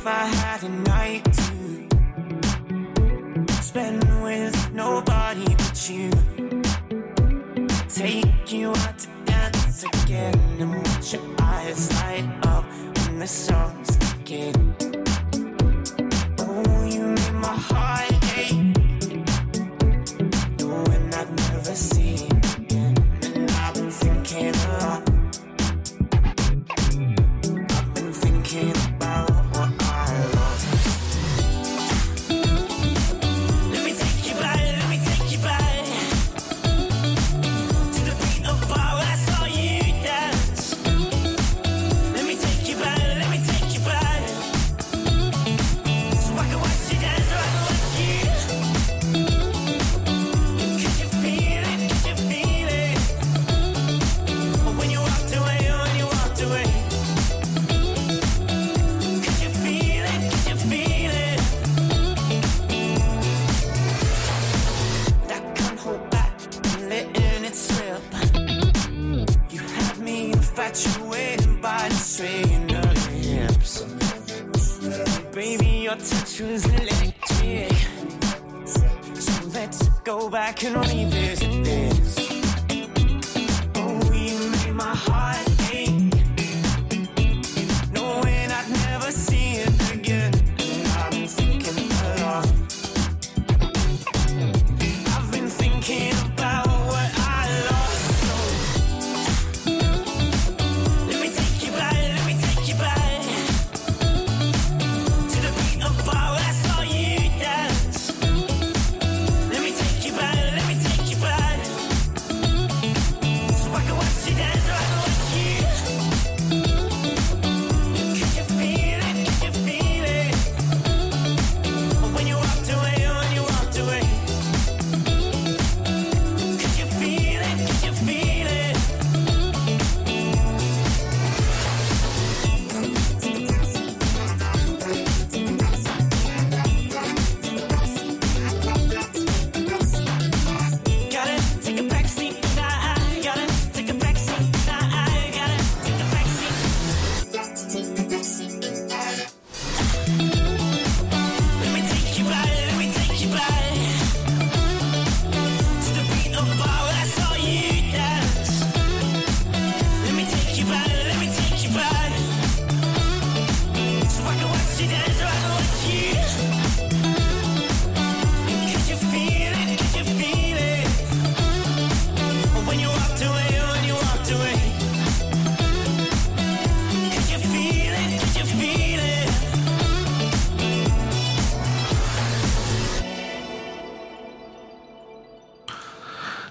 if I had a night to spend with nobody but you. Take you out to dance again and watch your eyes light up when the songs begin. Oh, you make my heart your touch was electric. So let's go back and revisit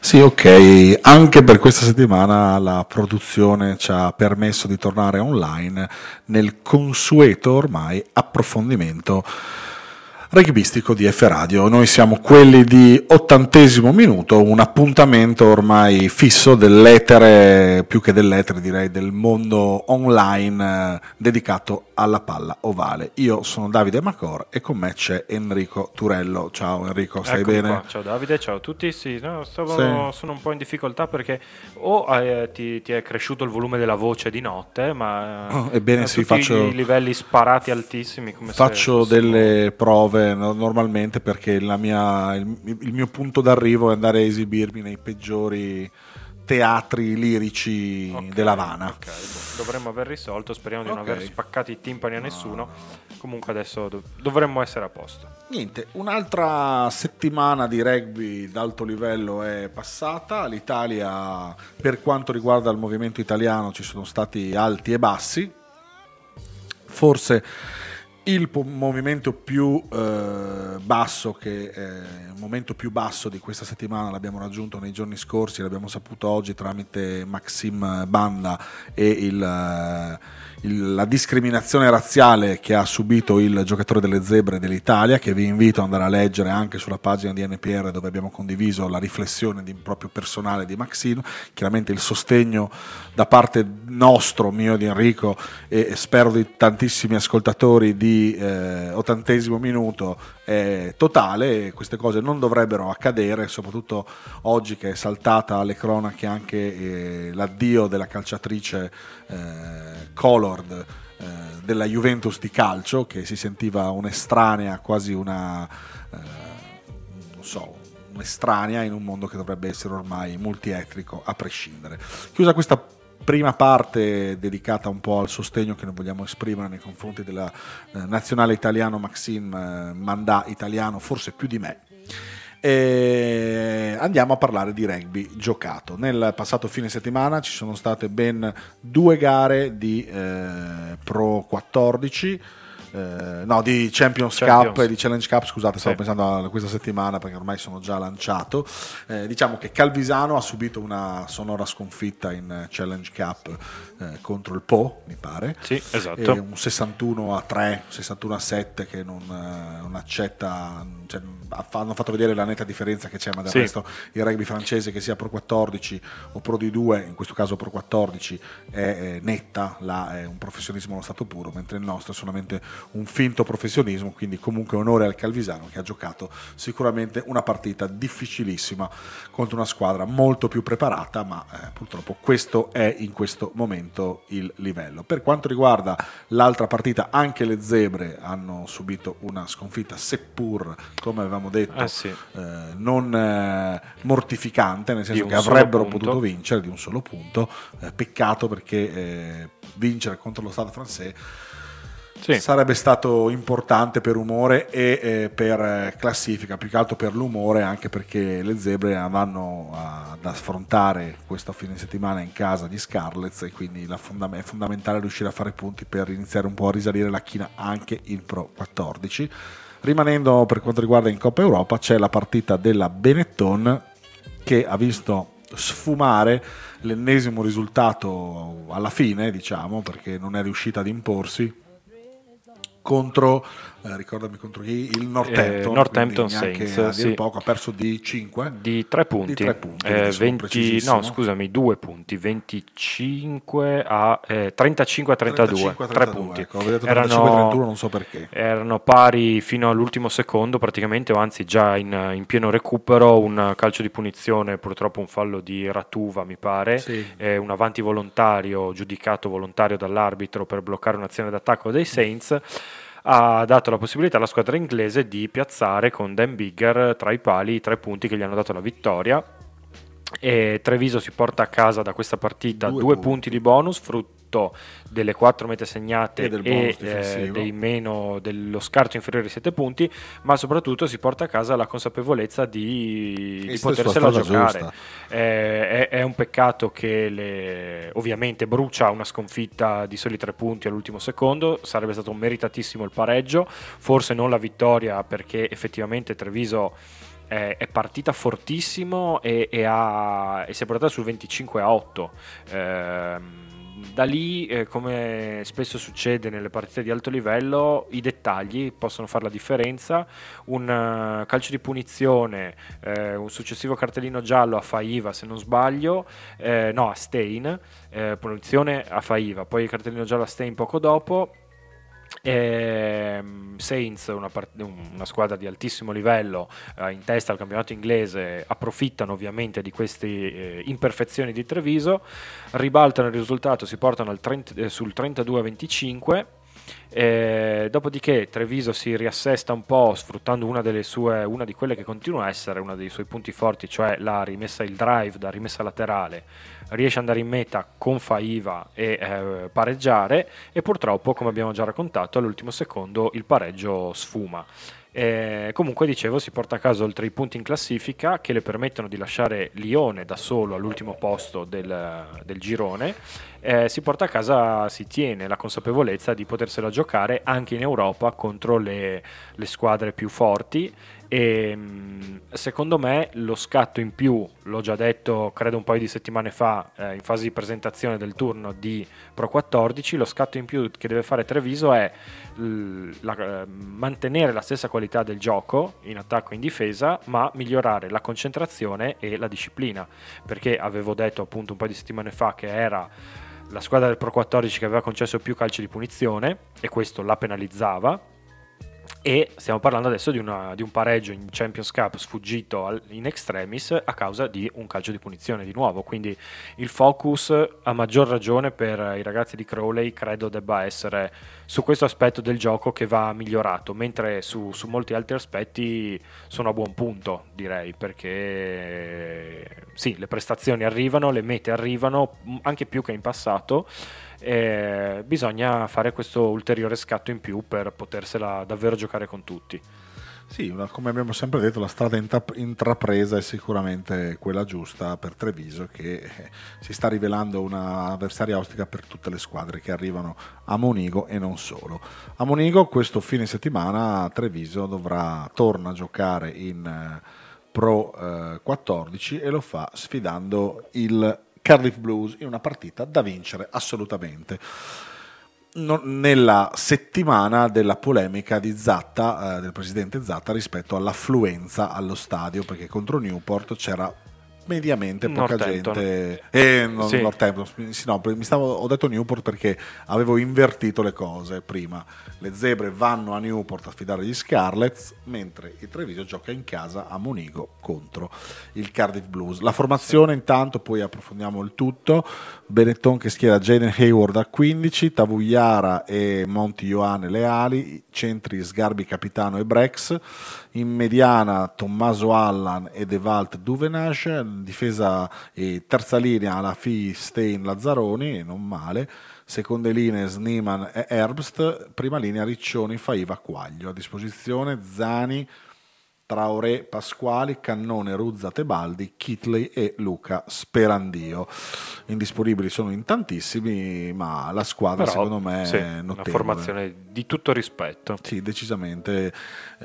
Sì, ok, anche per questa settimana la produzione ci ha permesso di tornare online nel consueto ormai approfondimento rugbyistico di F Radio. Noi siamo quelli di ottantesimo minuto, un appuntamento ormai fisso dell'etere, più che dell'etere direi del mondo online eh, dedicato alla palla ovale. Io sono Davide Macor e con me c'è Enrico Turello. Ciao Enrico, stai Eccomi bene? qua. Ciao Davide, ciao a tutti. Sì, no, stavo- Sì. sono un po' in difficoltà perché o eh, ti, ti è cresciuto il volume della voce di notte, ma eh, Oh, ebbene a sì, faccio- i livelli sparati altissimi. Come se Faccio fossimo- delle prove no- normalmente perché la mia- il, il mio punto d'arrivo è andare a esibirmi nei peggiori teatri lirici Ok, dell'Havana. ok, boh, dovremmo aver risolto, speriamo di non Ok. aver spaccato i timpani a nessuno. Comunque adesso dov- dovremmo essere a posto. Niente, un'altra settimana di rugby d'alto livello è passata. L'Italia, per quanto riguarda il movimento italiano, ci sono stati alti e bassi. Forse il movimento più eh, basso che eh, il momento più basso di questa settimana l'abbiamo raggiunto nei giorni scorsi, l'abbiamo saputo oggi tramite Maxim Banda e il, eh, il- la discriminazione razziale che ha subito il giocatore delle zebre dell'Italia, che vi invito ad andare a leggere anche sulla pagina di NPR dove abbiamo condiviso la riflessione di, proprio personale di Maxim, chiaramente il sostegno da parte nostro, mio di Enrico e spero di tantissimi ascoltatori di eh, ottantesimo minuto è totale e queste cose non dovrebbero accadere, soprattutto oggi che è saltata alle cronache anche eh, l'addio della calciatrice eh, Colored eh, della Juventus di calcio, che si sentiva un'estranea, quasi una, eh, non so, un'estranea in un mondo che dovrebbe essere ormai multietnico a prescindere. Chiusa questa prima parte dedicata un po' al sostegno che noi vogliamo esprimere nei confronti della eh, nazionale italiano Maxime eh, Mandà italiano, forse più di me. E andiamo a parlare di rugby giocato. Nel passato fine settimana ci sono state ben due gare di eh, Pro 14 eh, no, di Champions, Champions, Cup e di Challenge Cup, scusate, stavo Sì. pensando a questa settimana perché ormai sono già lanciato. Eh, diciamo che Calvisano ha subito una sonora sconfitta in Challenge Cup eh, contro il Po, mi pare. Sì, E esatto. un 61 a 3, 61 a 7 che non, eh, non accetta, cioè, hanno fatto vedere la netta differenza che c'è, ma del Sì. resto il rugby francese che sia Pro 14 o Pro D2, in questo caso Pro 14, è, netta, là è un professionismo allo stato puro, mentre il nostro è solamente un finto professionismo, quindi comunque onore al Calvisano che ha giocato sicuramente una partita difficilissima contro una squadra molto più preparata, ma eh, purtroppo questo è in questo momento il livello. Per quanto riguarda l'altra partita, anche le zebre hanno subito una sconfitta, seppur, come avevamo detto, Eh sì. eh, non eh, mortificante, nel senso che avrebbero potuto vincere di un solo punto. Eh, peccato perché eh, vincere contro lo Stade francese Sì. sarebbe stato importante per umore e eh, per classifica, più che altro per l'umore, anche perché le zebre vanno ad affrontare questo fine settimana in casa di Scarlets e quindi la fondam- è fondamentale riuscire a fare punti per iniziare un po' a risalire la china anche in Pro 14. Rimanendo per quanto riguarda in Coppa Europa c'è la partita della Benetton che ha visto sfumare l'ennesimo risultato alla fine, diciamo, perché non è riuscita ad imporsi contro, eh, ricordami contro chi, il Northampton, Eh, Northampton Saints, sì. poco, ha perso di 5. Di tre punti, Di tre punti, Eh, quindi sono 20 precisissimo. no scusami, due punti, 25 a eh, 35 a 32, 35 a tre 32, punti. ecco, ho veduto 35 a 31, non so perché. erano pari fino all'ultimo secondo praticamente, o anzi già in, in pieno recupero, un calcio di punizione, purtroppo un fallo di Ratuva mi pare, Sì. eh, un avanti volontario, giudicato volontario dall'arbitro per bloccare un'azione d'attacco dei Saints, ha dato la possibilità alla squadra inglese di piazzare con Dan Bigger tra i pali i tre punti che gli hanno dato la vittoria. E Treviso si porta a casa da questa partita Due due, punti. punti. di bonus, frutto delle quattro mete segnate E del e, eh, dei meno, dello scarto inferiore di 7 punti, ma soprattutto si porta a casa la consapevolezza di, di potersela giocare. Eh, è, è un peccato che le- ovviamente brucia una sconfitta di soli tre punti all'ultimo secondo, sarebbe stato meritatissimo il pareggio, forse non la vittoria perché effettivamente Treviso è, è partita fortissimo e, e ha- e si è portata sul 25 a 8. Ehm, da lì, eh, come spesso succede nelle partite di alto livello, i dettagli possono fare la differenza. Un eh, calcio di punizione, eh, un successivo cartellino giallo a Faiva, se non sbaglio, eh, no, a Stein, eh, punizione a Faiva, poi il cartellino giallo a Stein poco dopo. Ehm, Saints, una, part- una squadra di altissimo livello eh, in testa al campionato inglese, approfittano ovviamente di queste eh, imperfezioni di Treviso, ribaltano il risultato, si portano al 30 eh, sul 32-25. Eh, dopodiché Treviso si riassesta un po' sfruttando una, sue, una di quelle che continua a essere uno dei suoi punti forti, cioè la rimessa, il drive da rimessa laterale, riesce ad andare in meta con Faiva e eh, pareggiare e purtroppo, come abbiamo già raccontato, all'ultimo secondo il pareggio sfuma. Eh, comunque dicevo si porta a casa oltre i punti in classifica che le permettono di lasciare Lione da solo all'ultimo posto del, del girone. Eh, si porta a casa, si tiene la consapevolezza di potersela giocare anche in Europa contro le, le squadre più forti e mh, secondo me lo scatto in più, l'ho già detto credo un paio di settimane fa eh, in fase di presentazione del turno di Pro 14, lo scatto in più che deve fare Treviso è l- la- eh, mantenere la stessa qualità del gioco in attacco e in difesa, ma migliorare la concentrazione e la disciplina, perché avevo detto appunto un paio di settimane fa che era la squadra del Pro 14 che aveva concesso più calci di punizione e questo la penalizzava e stiamo parlando adesso di, una, di, un pareggio in Champions Cup sfuggito al, in extremis a causa di un calcio di punizione di nuovo. Quindi il focus a maggior ragione per i ragazzi di Crowley credo debba essere su questo aspetto del gioco che va migliorato, mentre su, su molti altri aspetti sono a buon punto, direi, perché sì, le prestazioni arrivano, le mete arrivano, anche più che in passato e bisogna fare questo ulteriore scatto in più per potersela davvero giocare con tutti. Sì, come abbiamo sempre detto, la strada intrapresa è sicuramente quella giusta per Treviso che eh, si sta rivelando un'avversaria ostica per tutte le squadre che arrivano a Monigo e non solo. A Monigo questo fine settimana Treviso dovrà, torna a giocare in eh, Pro 14 eh, e lo fa sfidando il Cardiff Blues in una partita da vincere assolutamente. Nella settimana della polemica di Zatta, eh, del presidente Zatta, rispetto all'affluenza allo stadio, perché contro Newport c'era mediamente poca gente. Eh, no, sì. Sì, no, mi stavo, ho detto Newport perché avevo invertito le cose prima. Le zebre vanno a Newport a sfidare gli Scarlets, mentre il Treviso gioca in casa a Monigo contro il Cardiff Blues. La formazione intanto, poi approfondiamo il tutto. Benetton che schiera Jaden Hayward a 15, Tavugliara e Monti Ioane Leali, centri Sgarbi Capitano e Brex, in mediana Tommaso Allan e Devalt Duvenage, difesa e terza linea alla Fi Stein Lazzaroni, non male, seconde linee Sneeman e Herbst, prima linea Riccioni, Faiva, Quaglio, a disposizione Zani, Traoré, Pasquali, Cannone, Ruzza, Tebaldi, Kitley e Luca Sperandio. Indisponibili sono in tantissimi, ma la squadra Però, secondo me sì, è notevole. Una formazione di tutto rispetto. Sì, decisamente.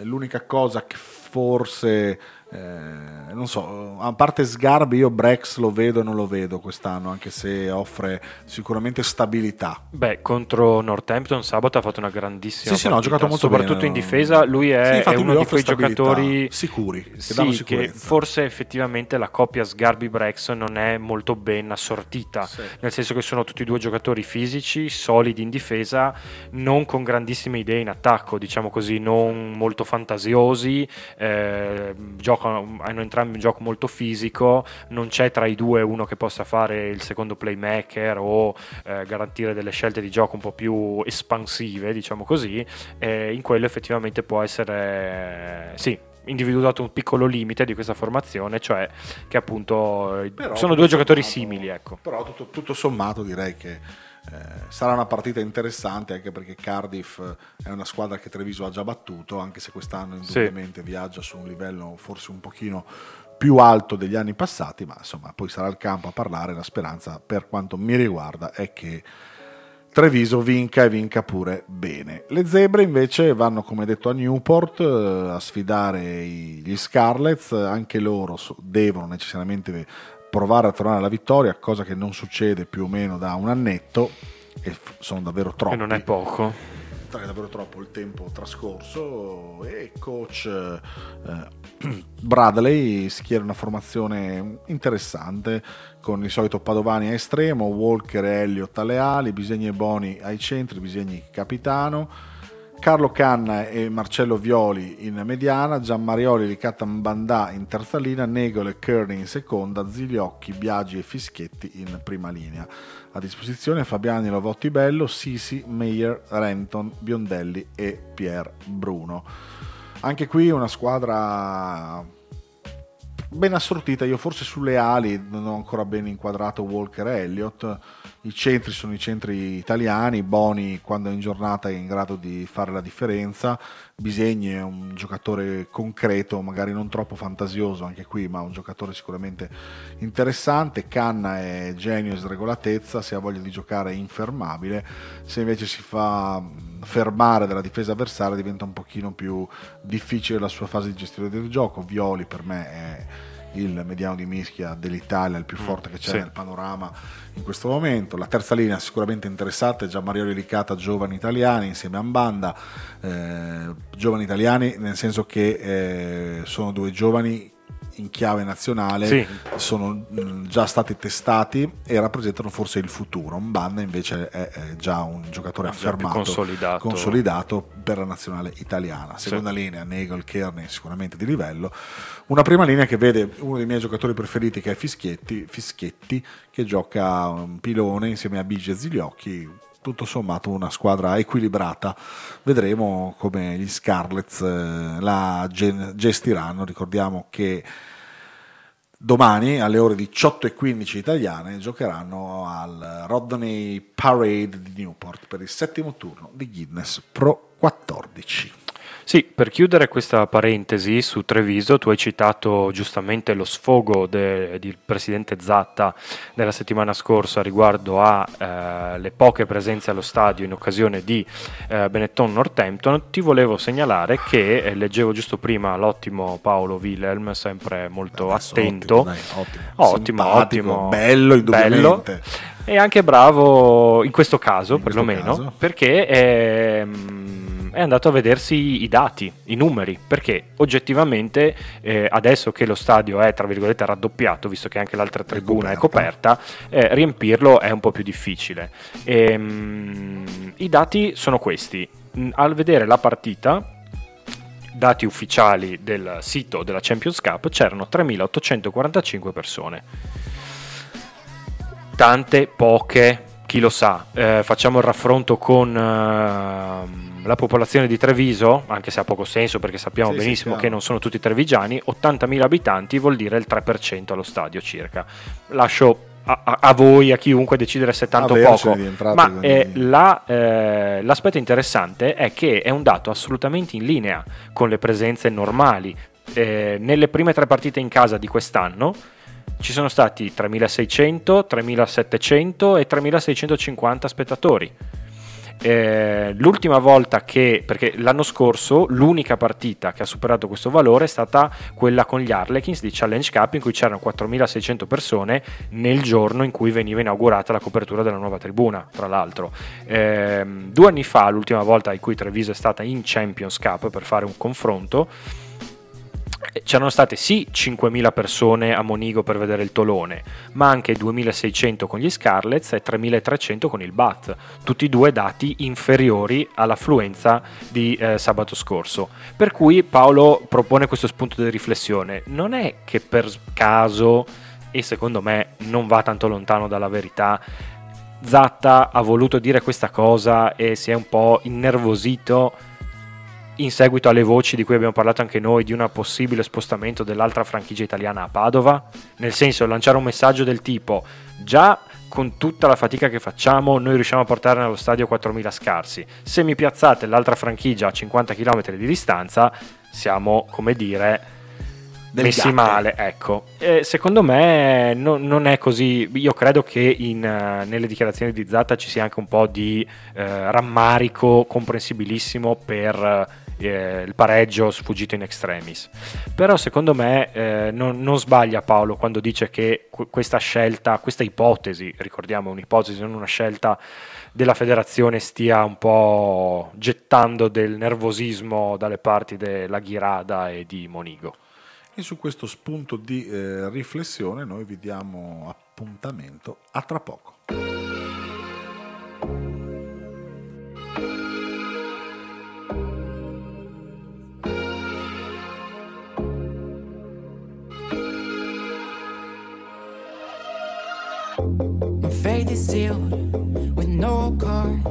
L'unica cosa che forse eh, non so, a parte Sgarbi io Brex lo vedo e non lo vedo quest'anno, anche se offre sicuramente stabilità. Beh, contro Northampton sabato ha fatto una grandissima sì, sì, no, ha giocato molto soprattutto bene, in difesa, lui è, sì, è uno di quei giocatori sicuri, che, sì, che forse effettivamente la coppia Sgarbi-Brex non è molto ben assortita, sì. nel senso che sono tutti e due giocatori fisici, solidi in difesa, non con grandissime idee in attacco, diciamo così, non molto fantasiosi, eh, giocano hanno entrambi un gioco molto fisico, non c'è tra i due uno che possa fare il secondo playmaker o eh, garantire delle scelte di gioco un po' più espansive, diciamo così, e in quello effettivamente può essere, sì, individuato un piccolo limite di questa formazione, cioè che appunto però, sono due giocatori sommato, simili. Ecco. Però tutto, tutto sommato direi che eh, sarà una partita interessante anche perché Cardiff è una squadra che Treviso ha già battuto, anche se quest'anno indubbiamente sì. viaggia su un livello forse un pochino più alto degli anni passati, ma insomma poi sarà il campo a parlare, la speranza per quanto mi riguarda è che Treviso vinca e vinca pure bene. Le zebre invece vanno come detto a Newport eh, a sfidare gli Scarlets, anche loro devono necessariamente provare a tornare alla vittoria, cosa che non succede più o meno da un annetto e sono davvero troppi. E non è poco. È davvero troppo il tempo trascorso e coach eh, Bradley schiera una formazione interessante con il solito Padovani a estremo, Walker e Elliott alle ali, Bisegni e Boni ai centri, Bisegni capitano Carlo Canna e Marcello Violi in mediana, Gianmarioli, Licata Mbandà in terza linea, Negole e Kearney in seconda, Zigliocchi, Biagi e Fischietti in prima linea. A disposizione Fabiani, Lovotti Bello, Sisi, Meyer, Renton, Biondelli e Pier Bruno. Anche qui una squadra ben assortita, io forse sulle ali non ho ancora ben inquadrato Walker e Elliott i centri sono i centri italiani, Boni quando è in giornata è in grado di fare la differenza, Bisegni è un giocatore concreto, magari non troppo fantasioso anche qui, ma un giocatore sicuramente interessante, Canna è genio e sregolatezza, se ha voglia di giocare è infermabile, se invece si fa fermare dalla difesa avversaria diventa un pochino più difficile la sua fase di gestione del gioco, Violi per me è il mediano di mischia dell'Italia, il più mm, forte che c'è sì. nel panorama in questo momento. La terza linea sicuramente interessante, già Mario Licata, giovani italiani insieme a Mbanda, eh, giovani italiani nel senso che eh, sono due giovani in chiave nazionale Sì. sono mh, già stati testati e rappresentano forse il futuro. Mbanda invece è, è già un giocatore affermato, consolidato. consolidato per la nazionale italiana. Seconda linea, Nagel, Kearney sicuramente di livello. Una prima linea che vede uno dei miei giocatori preferiti che è Fischietti, Fischetti, che gioca un pilone insieme a Bigi e Zigliocchi. Tutto sommato una squadra equilibrata. Vedremo come gli Scarlets eh, la gestiranno. Ricordiamo che domani alle ore 18.15 italiane giocheranno al Rodney Parade di Newport per il settimo turno di Guinness Pro 14. Sì, per chiudere questa parentesi su Treviso, tu hai citato giustamente lo sfogo de- del presidente Zatta della settimana scorsa riguardo alle poche presenze allo stadio in occasione di eh, Benetton Northampton. Ti volevo segnalare che eh, leggevo giusto prima l'ottimo Paolo Wilhelm, sempre molto Adesso attento. ottimo, dai, ottimo. Ottimo, ottimo. bello indubbiamente. E anche bravo in questo caso, In perlomeno, caso. perché ehm, è andato a vedersi i dati, i numeri, perché oggettivamente eh, adesso che lo stadio è tra virgolette raddoppiato, visto che anche l'altra tribuna è coperta, eh, riempirlo è un po' più difficile. Ehm, I dati sono questi. Mm, Al vedere la partita, dati ufficiali del sito della Champions Cup, c'erano 3.845 persone tante, poche, chi lo sa. Eh, facciamo il raffronto con ehm, la popolazione di Treviso, anche se ha poco senso perché sappiamo Sì, sì, benissimo chiaro. che non sono tutti trevigiani, 80.000 abitanti vuol dire il 3% allo stadio circa. Lascio a, a- a voi, a chiunque decidere se tanto o poco. Ma eh, la, eh, l'aspetto interessante è che è un dato assolutamente in linea con le presenze normali. Eh, nelle prime tre partite in casa di quest'anno ci sono stati 3600, 3700 e 3650 spettatori. Eh, l'ultima volta che, perché l'anno scorso l'unica partita che ha superato questo valore è stata quella con gli Harlequins di Challenge Cup in cui c'erano 4600 persone nel giorno in cui veniva inaugurata la copertura della nuova tribuna, tra l'altro. Ehm, due anni fa, l'ultima volta in cui Treviso è stata in Champions Cup per fare un confronto, eh, c'erano state sì 5.000 persone a Monigo per vedere il Tolone, ma anche 2.600 con gli Scarlets e 3.300 con il Bath, tutti e due dati inferiori all'affluenza di eh, sabato scorso. Per cui Paolo propone questo spunto di riflessione. Non è che per caso, e secondo me non va tanto lontano dalla verità, Zatta ha voluto dire questa cosa e si è un po' innervosito in seguito alle voci di cui abbiamo parlato anche noi di un possibile spostamento dell'altra franchigia italiana a Padova, nel senso lanciare un messaggio del tipo già con tutta la fatica che facciamo noi riusciamo a portare nello stadio 4.000 scarsi, se mi piazzate l'altra franchigia a 50 km di distanza siamo come dire messi gatto. male, ecco. E secondo me no- non è così. Io credo che in, eh, nelle dichiarazioni di Zatta ci sia anche un po' di eh, rammarico comprensibilissimo per eh, il pareggio sfuggito in extremis. Però secondo me eh, non, non sbaglia Paolo quando dice che que- questa scelta, questa ipotesi, ricordiamo un'ipotesi, non una scelta della federazione stia un po' gettando del nervosismo dalle parti della Ghirada e di Monigo. E su questo spunto di eh, riflessione noi vi diamo appuntamento a tra poco. Fate is sealed with no cause.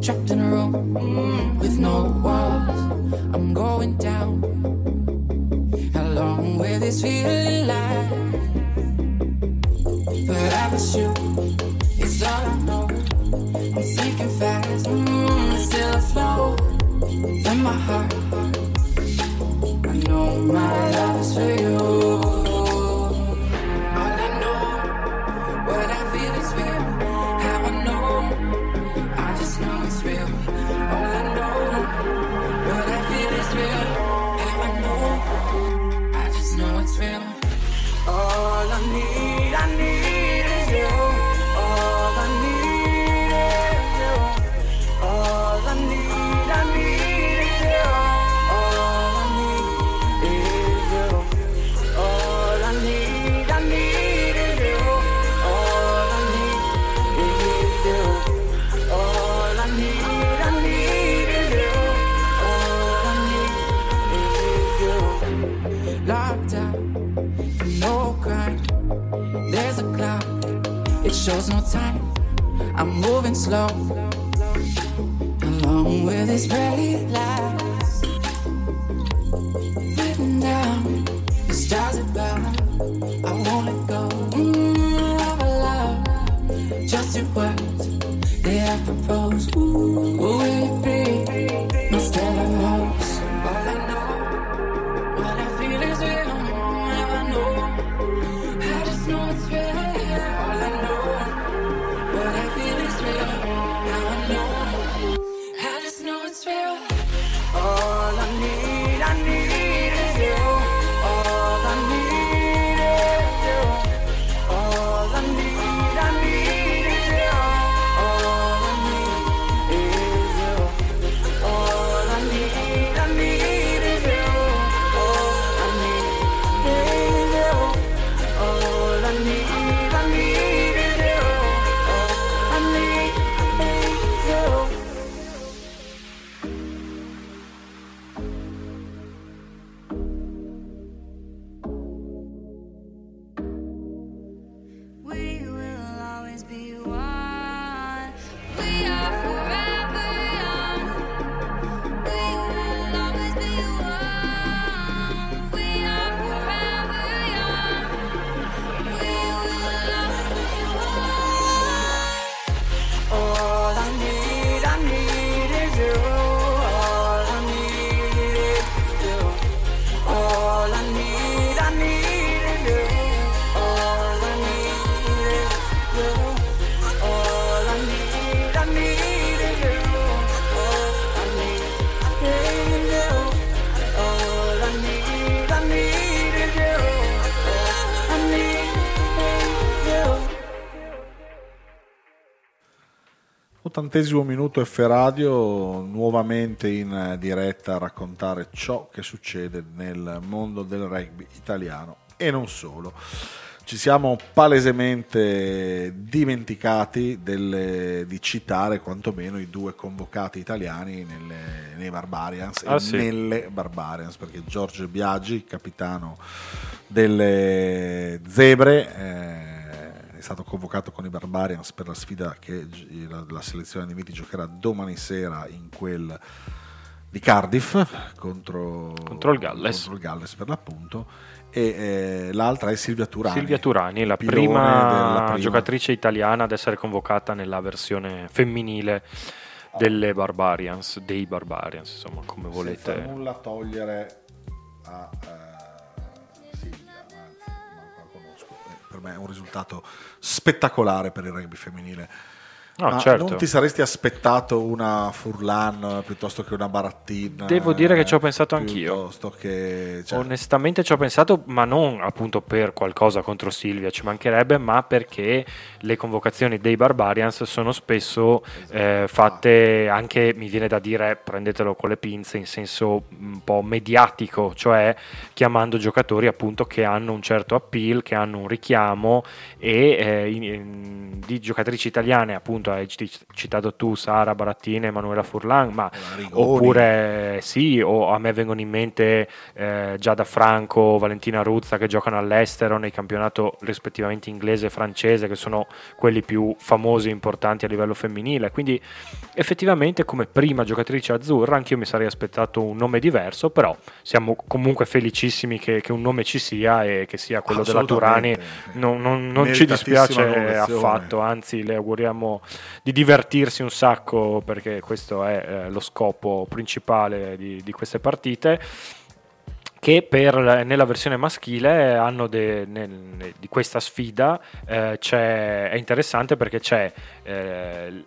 Trapped in a room mm, with no walls. I'm going down. Will this feeling last? Forever shoot, it's all I know. I'm sinking fast, mm, still afloat. In my heart, I know my love is for you. 78 minuto F Radio, nuovamente in diretta a raccontare ciò che succede nel mondo del rugby italiano e non solo. Ci siamo palesemente dimenticati delle, di citare quantomeno i due convocati italiani nelle, nei Barbarians ah, e sì. nelle Barbarians, perché Giorgio Biagi, capitano delle Zebre, eh, è stato convocato con i Barbarians per la sfida che la, la selezione di Miti giocherà domani sera in quel di Cardiff contro, Contro il Galles. contro il Galles per l'appunto e eh, l'altra è Silvia Turani Silvia Turani, la prima, prima. giocatrice italiana ad essere convocata nella versione femminile delle Barbarians, dei Barbarians, insomma, come senza volete. nulla togliere a eh, per me è un risultato spettacolare per il rugby femminile No, certo. non ti saresti aspettato una Furlan piuttosto che una Barattin Devo dire che ci ho eh, pensato anch'io. che cioè, Onestamente ci ho pensato, ma non appunto per qualcosa contro Silvia, ci mancherebbe, ma perché le convocazioni dei Barbarians sono spesso eh, fatte anche, mi viene da dire, prendetelo con le pinze, in senso un po' mediatico, cioè chiamando giocatori appunto che hanno un certo appeal, che hanno un richiamo e eh, in- in- di giocatrici italiane, appunto hai c- citato tu Sara Barattini, Emanuela Furlan, ma oppure sì, o a me vengono in mente eh, Giada Franco, Valentina Ruzza che giocano all'estero nei campionato rispettivamente inglese e francese, che sono quelli più famosi e importanti a livello femminile. Quindi effettivamente come prima giocatrice azzurra anch'io mi sarei aspettato un nome diverso, però siamo comunque felicissimi che, che un nome ci sia e che sia quello della Turani. Non, non- non ci dispiace affatto, anzi le auguriamo di divertirsi un sacco perché questo è eh, lo scopo principale di, di queste partite che per, nella versione maschile hanno de- nel- ne- di questa sfida eh, c'è- è interessante perché c'è eh,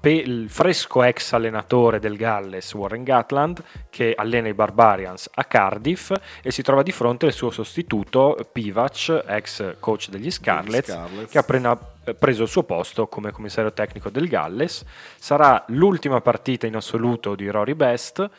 pe- il fresco ex allenatore del Galles Warren Gatland che allena i Barbarians a Cardiff e si trova di fronte al suo sostituto Pivac ex coach degli Scarlets, Scarlets. che ha appena eh, preso il suo posto come commissario tecnico del Galles. Sarà l'ultima partita in assoluto di Rory Best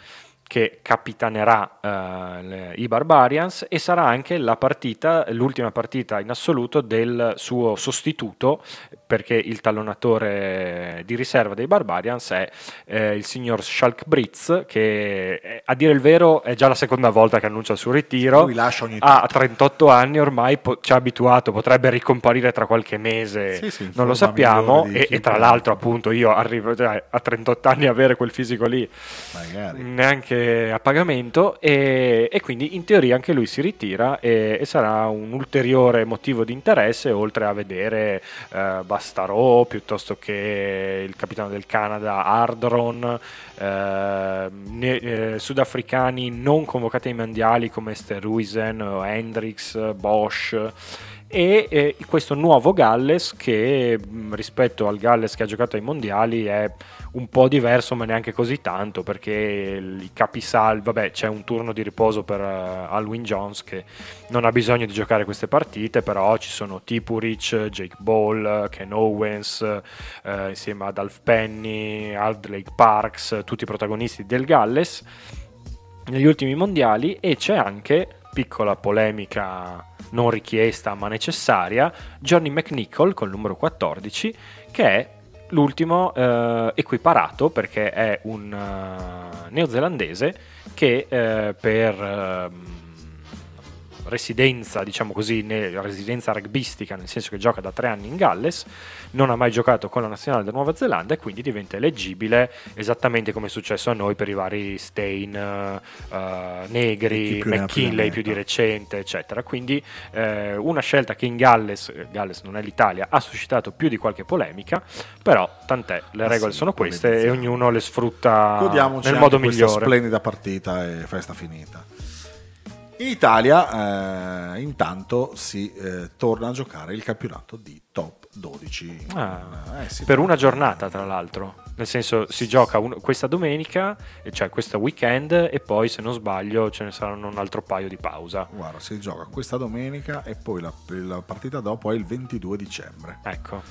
che capitanerà eh, i Barbarians e sarà anche la partita, l'ultima partita in assoluto del suo sostituto perché il tallonatore di riserva dei Barbarians è eh, il signor Schalk Britz, che eh, a dire il vero è già la seconda volta che annuncia il suo ritiro. Lui lascia ogni Ha 38 anni ormai, po- ci ha abituato, potrebbe ricomparire tra qualche mese, Sì, sì, non lo sappiamo. E, e tra l'altro, appunto, io arrivo cioè, a 38 anni a avere quel fisico lì Magari. neanche a pagamento e, e quindi in teoria anche lui si ritira e, e sarà un ulteriore motivo di interesse oltre a vedere eh, Bastarò piuttosto che il capitano del Canada Ardron eh, ne- eh, sudafricani non convocati ai mondiali come Steruisen o Hendrix Bosch e eh, questo nuovo Galles che mh, rispetto al Galles che ha giocato ai mondiali è un po' diverso ma neanche così tanto perché i capisaldi, vabbè c'è un turno di riposo per eh, Alwyn Jones che non ha bisogno di giocare queste partite però ci sono Tipuric, Jake Ball, Ken Owens eh, insieme ad Alf Penny, Aldlake Parks, tutti i protagonisti del Galles negli ultimi mondiali. E c'è anche, piccola polemica non richiesta ma necessaria, Johnny McNichol col numero 14 che è l'ultimo eh, equiparato perché è un eh, neozelandese che eh, per ehm, residenza, diciamo così, ne- residenza rugbistica, nel senso che gioca da tre anni in Galles, non ha mai giocato con la nazionale della Nuova Zelanda e quindi diventa eleggibile esattamente come è successo a noi per i vari Stain, eh, E Negri, più McKinley più di metta. recente, eccetera. Quindi eh, una scelta che in Galles, Galles non è l'Italia, ha suscitato più di qualche polemica, però tant'è, le Ah, regole sì, sono queste e ognuno le sfrutta Godiamoci nel modo questa migliore. splendida partita e festa finita. In Italia eh, intanto si eh, torna a giocare il campionato di top 12. Ah, Eh, sì, per una giornata, tra l'altro. Nel senso, si gioca un- questa domenica, cioè questo weekend, e poi, se non sbaglio, ce ne saranno un altro paio di pausa. Guarda, si gioca questa domenica e poi la, la partita dopo è il 22 dicembre. Ecco,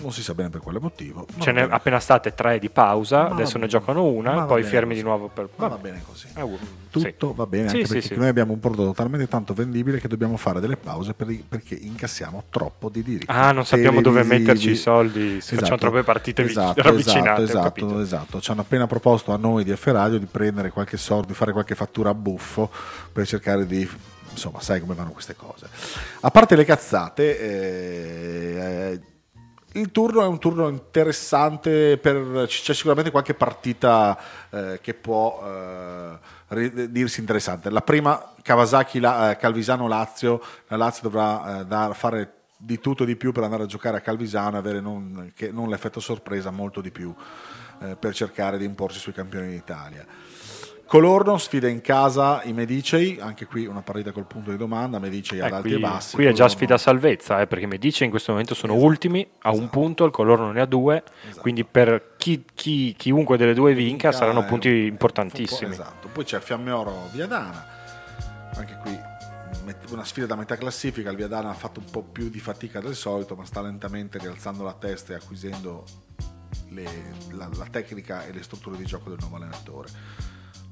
Non si sa bene per quale motivo. ce n'è appena state tre di pausa, Ma adesso ne giocano una, poi fermi così. di nuovo per... Ma va bene così. Eh, uh, Tutto sì. va bene, anche sì, perché sì. noi abbiamo un prodotto talmente tanto vendibile che dobbiamo fare delle pause per i- perché incassiamo troppo di diritti. Ah, non sappiamo dove metterci i soldi, se facciamo troppe partite esatto, ravvicinate, Esatto, esatto, esatto. Ci hanno appena proposto a noi di F Radio di prendere qualche soldo, di fare qualche fattura a buffo per cercare di insomma, sai come vanno queste cose. A parte le cazzate, eh, il turno è un turno interessante, per, c'è sicuramente qualche partita eh, che può eh, dirsi interessante. La prima, Kawasaki, la, eh, Calvisano-Lazio, la Lazio dovrà eh, dar- fare di tutto e di più per andare a giocare a Calvisano e avere non, non l'effetto sorpresa, molto di più eh, per cercare di imporsi sui campioni d'Italia. Colorno sfida in casa i Medicei, anche qui una partita col punto di domanda, Medicei ad Eh, alti qui, e bassi. qui è già sfida a salvezza, eh, perché Medici in questo momento sono ultimi, a un punto, il Colorno ne ha due, Esatto. quindi per chi- chi- chiunque delle due vinca saranno è punti un- importantissimi. Esatto. Poi c'è Fiammeoro Viadana, anche qui una sfida da metà classifica. Il Viadana ha fatto un po' più di fatica del solito, ma sta lentamente rialzando la testa e acquisendo le- la, la tecnica e le strutture di gioco del nuovo allenatore.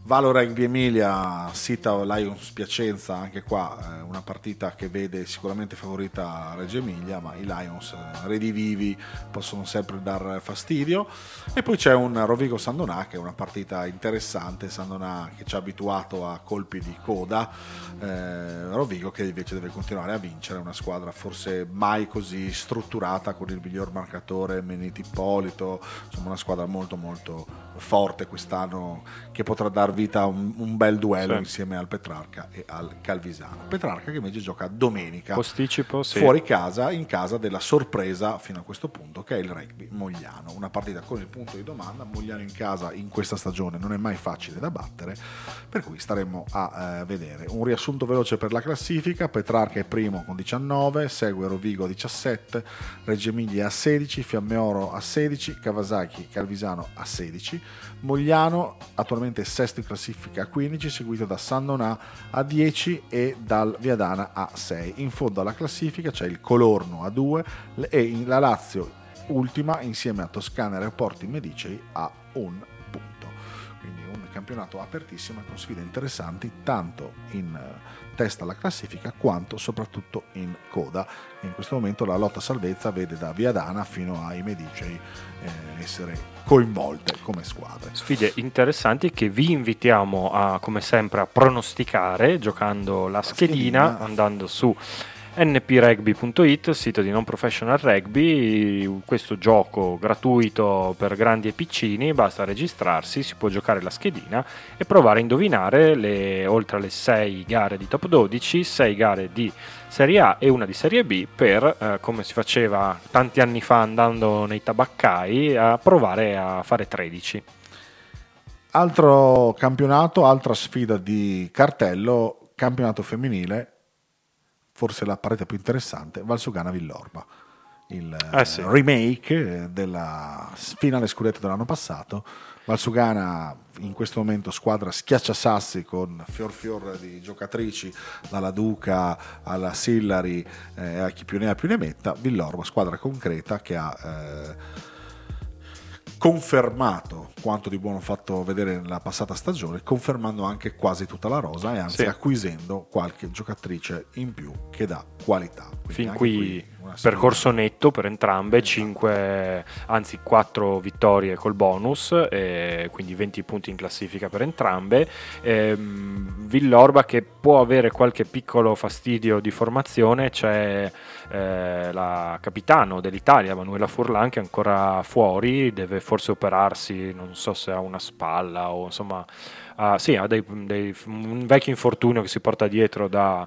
Valo Rugby Emilia, Sita Lions Piacenza, anche qua eh, una partita che vede sicuramente favorita Reggio Emilia, ma i Lions eh, redivivi possono sempre dar fastidio. E poi c'è un Rovigo Sandonà che è una partita interessante, Sandonà che ci ha abituato a colpi di coda, eh, Rovigo che invece deve continuare a vincere, una squadra forse mai così strutturata con il miglior marcatore Meniti Ippolito, insomma una squadra molto molto forte quest'anno che potrà dar vita un, un bel duello Sì. insieme al Petrarca e al Calvisano. Petrarca che invece gioca domenica Posticipo, sì. fuori casa, in casa della sorpresa fino a questo punto, che è il rugby Mogliano. Una partita con il punto di domanda. Mogliano in casa in questa stagione non è mai facile da battere, per cui staremo a eh, vedere. Un riassunto veloce per la classifica: Petrarca è primo con 19, segue Rovigo a 17, Reggio Emilia a 16, Fiammeoro a 16, Kawasaki Calvisano a 16, Mogliano attualmente sesto in classifica a 15, seguito da San Donà a 10 e dal Viadana a 6. In fondo alla classifica c'è il Colorno a 2 e la Lazio ultima insieme a Toscana e Reporti Medicei a un punto. Quindi un campionato apertissimo e con sfide interessanti tanto in eh, testa alla classifica quanto soprattutto in coda. In questo momento la lotta salvezza vede da Viadana fino ai Medicei eh, essere coinvolte come squadre. Sfide interessanti che vi invitiamo a, come sempre, a pronosticare giocando la schedina, schedina. andando su nprugby.it, sito di non professional rugby, questo gioco gratuito per grandi e piccini, basta registrarsi, si può giocare la schedina e provare a indovinare le, oltre alle 6 gare di top 12, 6 gare di Serie A e una di Serie B per, eh, come si faceva tanti anni fa andando nei tabaccai, a provare a fare 13. Altro campionato, altra sfida di cartello, campionato femminile, forse la parete più interessante, Valsugana Villorba. Il Eh sì. remake eh, della finale scudetto dell'anno passato. Valsugana in questo momento squadra schiacciasassi con fior fior di giocatrici dalla Duca alla Sillari eh, a chi più ne ha più ne metta. Villorba, squadra concreta che ha eh, confermato quanto di buono fatto vedere nella passata stagione, confermando anche quasi tutta la rosa e anzi Sì. acquisendo qualche giocatrice in più che dà qualità. Quindi Fin qui sfida. Percorso netto per entrambe, 5, anzi 4 vittorie col bonus, quindi 20 punti in classifica per entrambe. Ehm, Villorba che può avere qualche piccolo fastidio di formazione, c'è eh, la capitano dell'Italia, Manuela Furlan, che è ancora fuori, deve forse operarsi, non so se ha una spalla o insomma... ha- sì, ha dei- dei- un vecchio infortunio che si porta dietro da,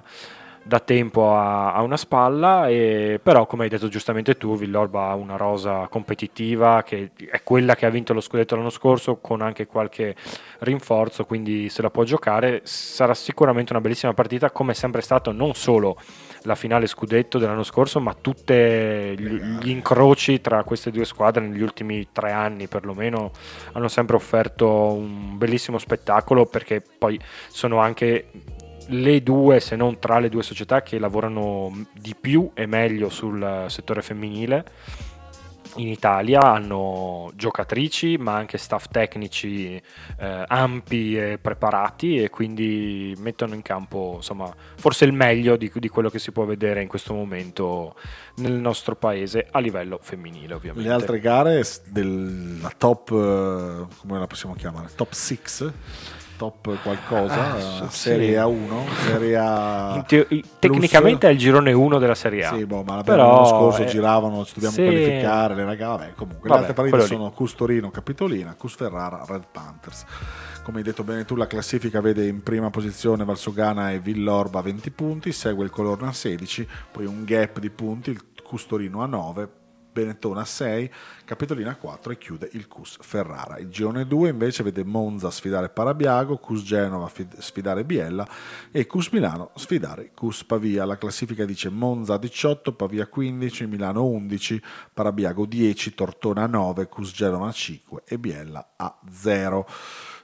da tempo a, a una spalla, e, però come hai detto giustamente tu, Villorba ha una rosa competitiva che è quella che ha vinto lo scudetto l'anno scorso con anche qualche rinforzo, quindi se la può giocare. Sarà sicuramente una bellissima partita come è sempre stato non solo la finale scudetto dell'anno scorso, ma tutti gli, incroci tra queste due squadre negli ultimi tre anni perlomeno hanno sempre offerto un bellissimo spettacolo perché poi sono anche le due, se non tra le due società che lavorano di più e meglio sul settore femminile in Italia hanno giocatrici ma anche staff tecnici eh, ampi e preparati e quindi mettono in campo insomma forse il meglio di, di quello che si può vedere in questo momento nel nostro paese a livello femminile ovviamente Le altre gare della top, eh, come la possiamo chiamare? Top 6? Top qualcosa? Ah, sì. serie A1? Serie A... I- tecnicamente è il girone 1 della Serie A Sì, boh, ma Però l'anno scorso è- giravano, ci dobbiamo sì. qualificare, le ragazze, vabbè, comunque. Vabbè, le altre partite quello lì. sono Cus Torino, Capitolina, Cus Ferrara, Red Panthers. Come hai detto bene tu, la classifica vede in prima posizione Valsugana e Villorba a 20 punti, segue il Colorno a 16, poi un gap di punti, il Cus Torino a 9, Benettona a 6, Capitolina a 4 e chiude il Cus Ferrara. Il girone 2 invece vede Monza sfidare Parabiago, Cus Genova fid- sfidare Biella e Cus Milano sfidare Cus Pavia. La classifica dice Monza a 18, Pavia 15, Milano 11, Parabiago 10, Tortona 9, Cus Genova a 5 e Biella a 0.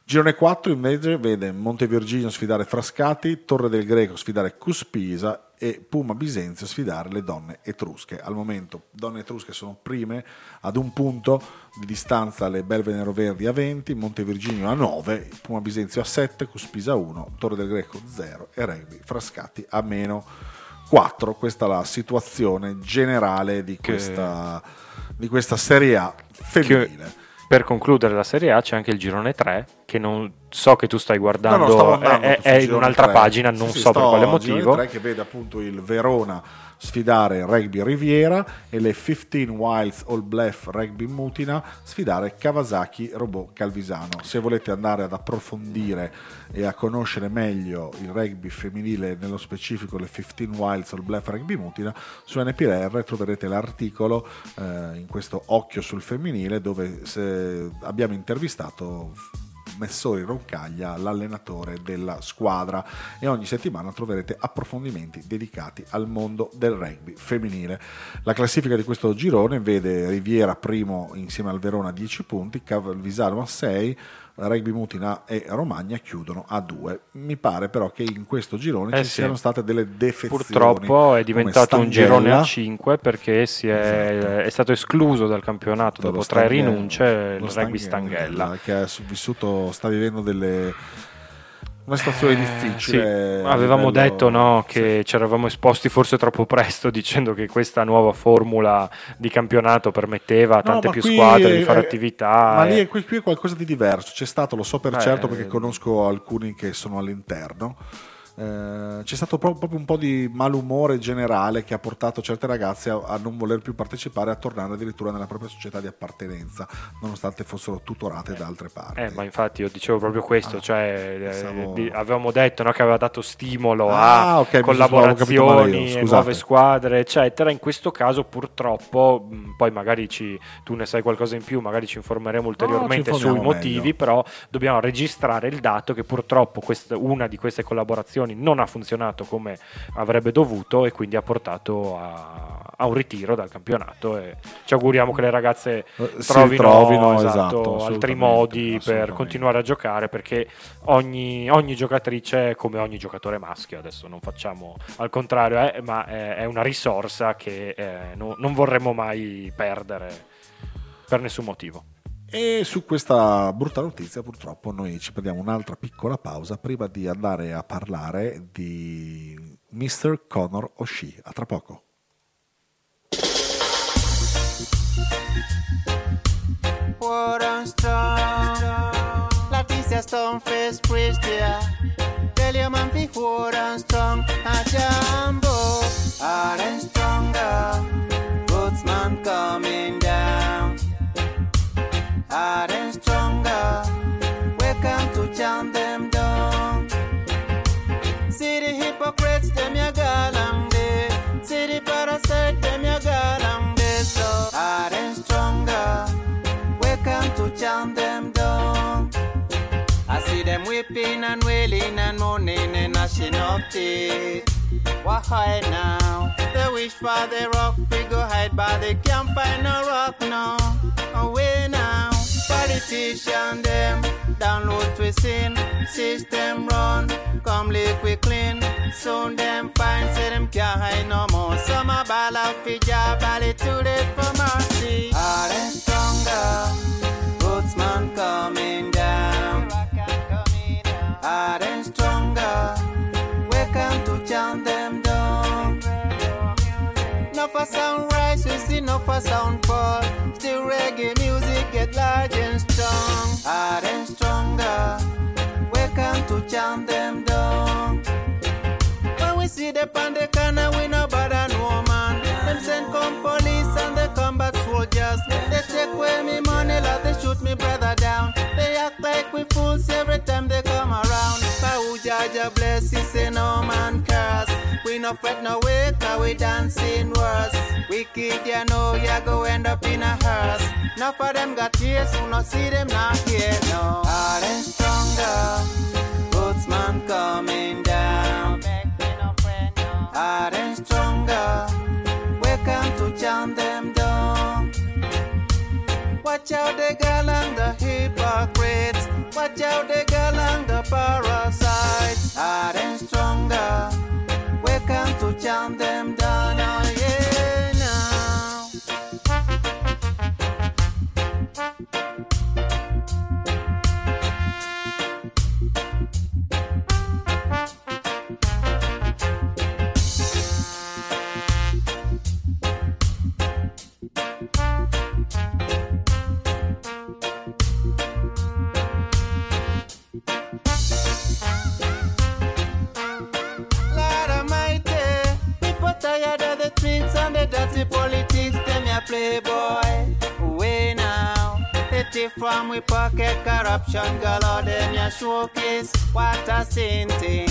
Girone 4 invece vede Montevirginio sfidare Frascati, Torre del Greco sfidare Cuspisa e Puma Bisenzio sfidare le donne etrusche. Al momento donne etrusche sono prime ad un punto di distanza le Belve Neroverdi a 20, Montevirginio a 9, Puma Bisenzio a 7, Cuspisa 1, Torre del Greco 0 e Rugby Frascati a meno 4. Questa è la situazione generale di questa, di questa Serie A femminile. per concludere la Serie A c'è anche il girone 3 che non so che tu stai guardando No, no, andando è, è in un'altra tre. pagina Sì, non sì, so per quale motivo tre che vede appunto il Verona sfidare Rugby Riviera e le 15 Wilds All Bluff Rugby Mutina sfidare Kawasaki Robot Calvisano. Se volete andare ad approfondire e a conoscere meglio il rugby femminile, nello specifico le 15 Wilds All Bluff Rugby Mutina, su NPR troverete l'articolo eh, in questo occhio sul femminile dove abbiamo intervistato Messori Roncaglia, l'allenatore della squadra e ogni settimana troverete approfondimenti dedicati al mondo del rugby femminile. La classifica di questo girone vede Riviera primo insieme al Verona a 10 punti, Calvisano a 6, Rugby Mutina e Romagna chiudono a due. Mi pare però che in questo girone Eh ci sì. siano state delle defezioni. Purtroppo è diventato un girone a 5 perché si è, Esatto. è stato escluso dal campionato dopo tre rinunce il rugby Stanghella. che ha vissuto, sta vivendo delle una situazione Eh, difficile. sì. Avevamo livello- detto no, che ci eravamo esposti forse troppo presto dicendo che questa nuova formula di campionato permetteva a No, tante ma più squadre di è- fare è- attività. Ma e- lì è, qui, qui è qualcosa di diverso. C'è stato, lo so per Eh, certo perché eh, conosco alcuni che sono all'interno. Eh, c'è stato pro- proprio un po' di malumore generale che ha portato certe ragazze a, a non voler più partecipare, a tornare addirittura nella propria società di appartenenza, nonostante fossero tutorate da altre parti. Eh, ma infatti io dicevo proprio questo, Ah, cioè eh, pensavo- di- avevamo detto no, che aveva dato stimolo Ah, a ok, mi avevo capito collaborazioni, io, nuove squadre, eccetera. In questo caso purtroppo, mh, poi magari ci, tu ne sai qualcosa in più, magari ci informeremo ulteriormente sui informiamo motivi, meglio. però dobbiamo registrare il dato che purtroppo questa- una di queste collaborazioni non ha funzionato come avrebbe dovuto e quindi ha portato a, a un ritiro dal campionato e ci auguriamo che le ragazze Eh, trovino, ritrovino, esatto, esatto, altri modi per continuare a giocare perché ogni, ogni giocatrice è come ogni giocatore maschio adesso non facciamo al contrario eh, ma è, è una risorsa che eh, no- non vorremmo mai perdere per nessun motivo E su questa brutta notizia purtroppo noi ci prendiamo un'altra piccola pausa prima di andare a parlare di Mr. Connor O'Shea. A tra poco. Man strong. A stronger. Goodsman coming down. And stronger. Welcome to chant them down. See the hypocrites, them ya galang day. See the parasite, them ya galang day. So and stronger. Welcome to chant them down. I see them weeping and wailing and moaning and gnashing of teeth. Why now? They wish for the rock, we go hide by the can't find no rock now. Away now, politician them download we sin, system run, come liquid clean. Soon them find say them can't hide no more. Some a ball of job, bally too late for mercy. Hard and stronger, Bootsman coming down. Hard and stronger, welcome to chant them down. No for sound see no for sound fall. Still reggae music get large and strong. Hard and stronger. Welcome to chant them down. When we see the corner, we no bother no man. Them send come police and they combat soldiers. They take away me money, like they shoot me brother down. They act like we fools every no fret no way, cause we dancing worse. Wicked, you know, you go end up in a hearse. Enough of them got tears, who no see them not here, no. Hard and stronger, Bootsman coming down. Hard and stronger, welcome to chant them down. Watch out the girl and the hypocrites. Watch out the girl and the parasites. Hard and stronger jump them playboy, way now. They take from we pocket corruption, galore them ya showcase. What a sin thing.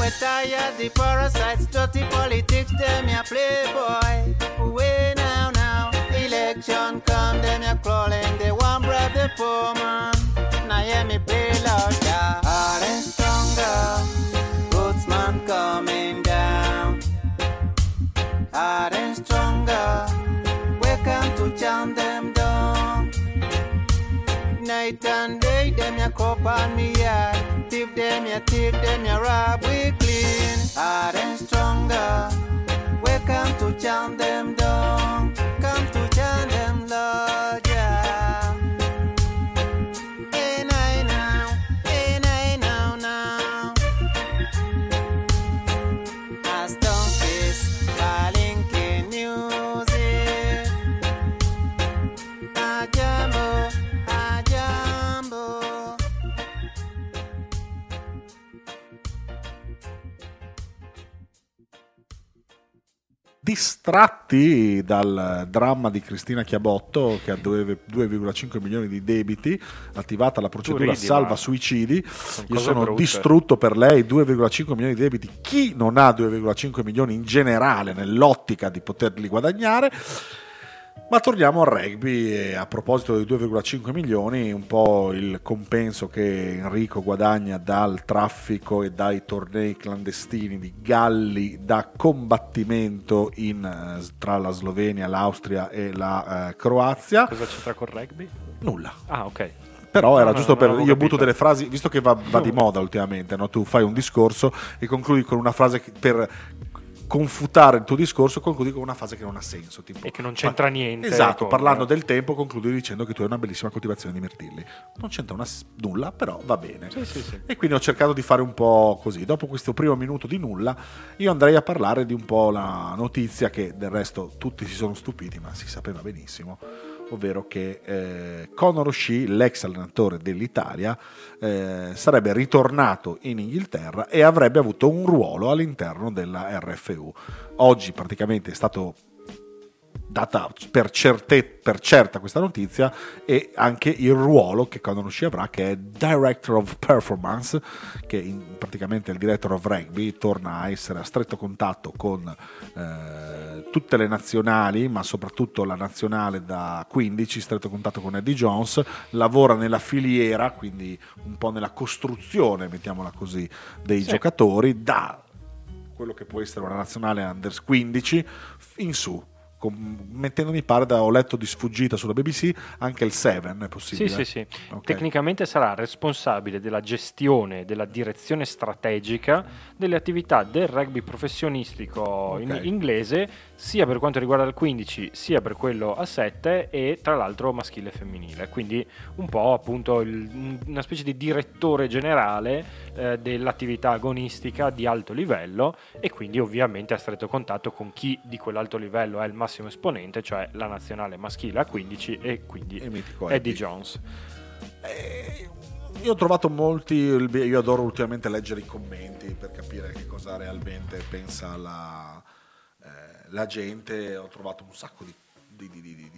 We tired the parasites, dirty politics. Them ya playboy, way now now. Election come, them ya crawling. They want bribe the poor man. Chant them down. Night and day them, ya cup on me yard. Tip them, ya take them, ya rob we clean. Hard and stronger. Welcome to jam them down. Distratti dal dramma di Cristina Chiabotto che ha due- 2,5 milioni di debiti, attivata la procedura ridi, salva suicidi, io sono brutte. distrutto per lei 2,5 milioni di debiti. Chi non ha 2,5 milioni in generale nell'ottica di poterli guadagnare? Ma torniamo al rugby e a proposito dei 2,5 milioni, un po' il compenso che Enrico guadagna dal traffico e dai tornei clandestini di galli da combattimento in, eh, tra la Slovenia, l'Austria e la eh, Croazia. Cosa c'entra col rugby? Nulla. Ah, ok. Però era No, no, giusto non per. Io butto capito. delle frasi, visto che va, va di moda ultimamente, no? tu fai un discorso e concludi con una frase per confutare il tuo discorso, concludi con una frase che non ha senso. Tipo, E che non c'entra niente Esatto, con- parlando del tempo, concludi dicendo che tu hai una bellissima coltivazione di mirtilli. Non c'entra una nulla, però va bene. Sì, sì, sì. E quindi ho cercato di fare un po' così. Dopo questo primo minuto di nulla, io andrei a parlare di un po' la notizia che del resto tutti si sono stupiti, ma si sapeva benissimo. Ovvero che eh, Conor O'Shea, l'ex allenatore dell'Italia, eh, sarebbe ritornato in Inghilterra e avrebbe avuto un ruolo all'interno della RFU. Oggi praticamente è stato data per, certe- per certa questa notizia e anche il ruolo che Conor O'Shea avrà che è Director of Performance che in- praticamente il Director of Rugby torna a essere a stretto contatto con eh, tutte le nazionali ma soprattutto la nazionale da 15 stretto contatto con Eddie Jones lavora nella filiera quindi un po' nella costruzione mettiamola così dei Sì. giocatori da quello che può essere una nazionale under 15 in su com- mettendo mi pare da ho letto di sfuggita sulla BBC anche il 7 è Sì, possibile sì, sì. Ok. Tecnicamente sarà responsabile della gestione, della direzione strategica delle attività del rugby professionistico in- Ok. inglese, sia per quanto riguarda il 15, sia per quello a 7 e tra l'altro maschile e femminile. Quindi un po' appunto il- una specie di direttore generale eh, dell'attività agonistica di alto livello e quindi ovviamente a stretto contatto con chi di quell'alto livello è il massimo esponente, cioè la nazionale maschile a 15 e quindi E Eddie. Jones. Eh, io ho trovato molti io adoro ultimamente leggere i commenti per capire che cosa realmente pensa la, eh, la gente ho trovato un sacco di- di- di- di-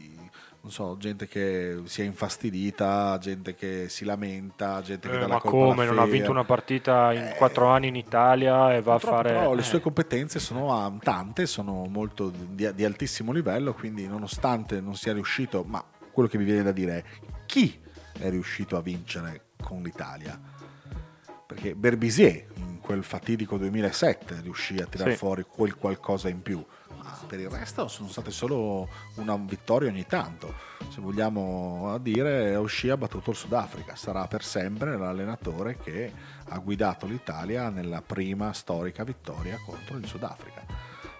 non so, gente che si è infastidita, gente che si lamenta, gente che Eh, dà la ma colpa alla come non ha vinto una partita in Eh, quattro anni in Italia e va a fare però le eh, sue competenze sono tante, sono molto di, di altissimo livello, quindi nonostante non sia riuscito, ma quello che mi viene da dire è chi è riuscito a vincere con l'Italia? Perché Berbisier in quel fatidico 2007 riuscì a tirare Sì. fuori quel qualcosa in più. Ma per il resto sono state solo una vittoria ogni tanto. Se vogliamo dire, Oshie ha battuto il Sudafrica, sarà per sempre l'allenatore che ha guidato l'Italia nella prima storica vittoria contro il Sudafrica.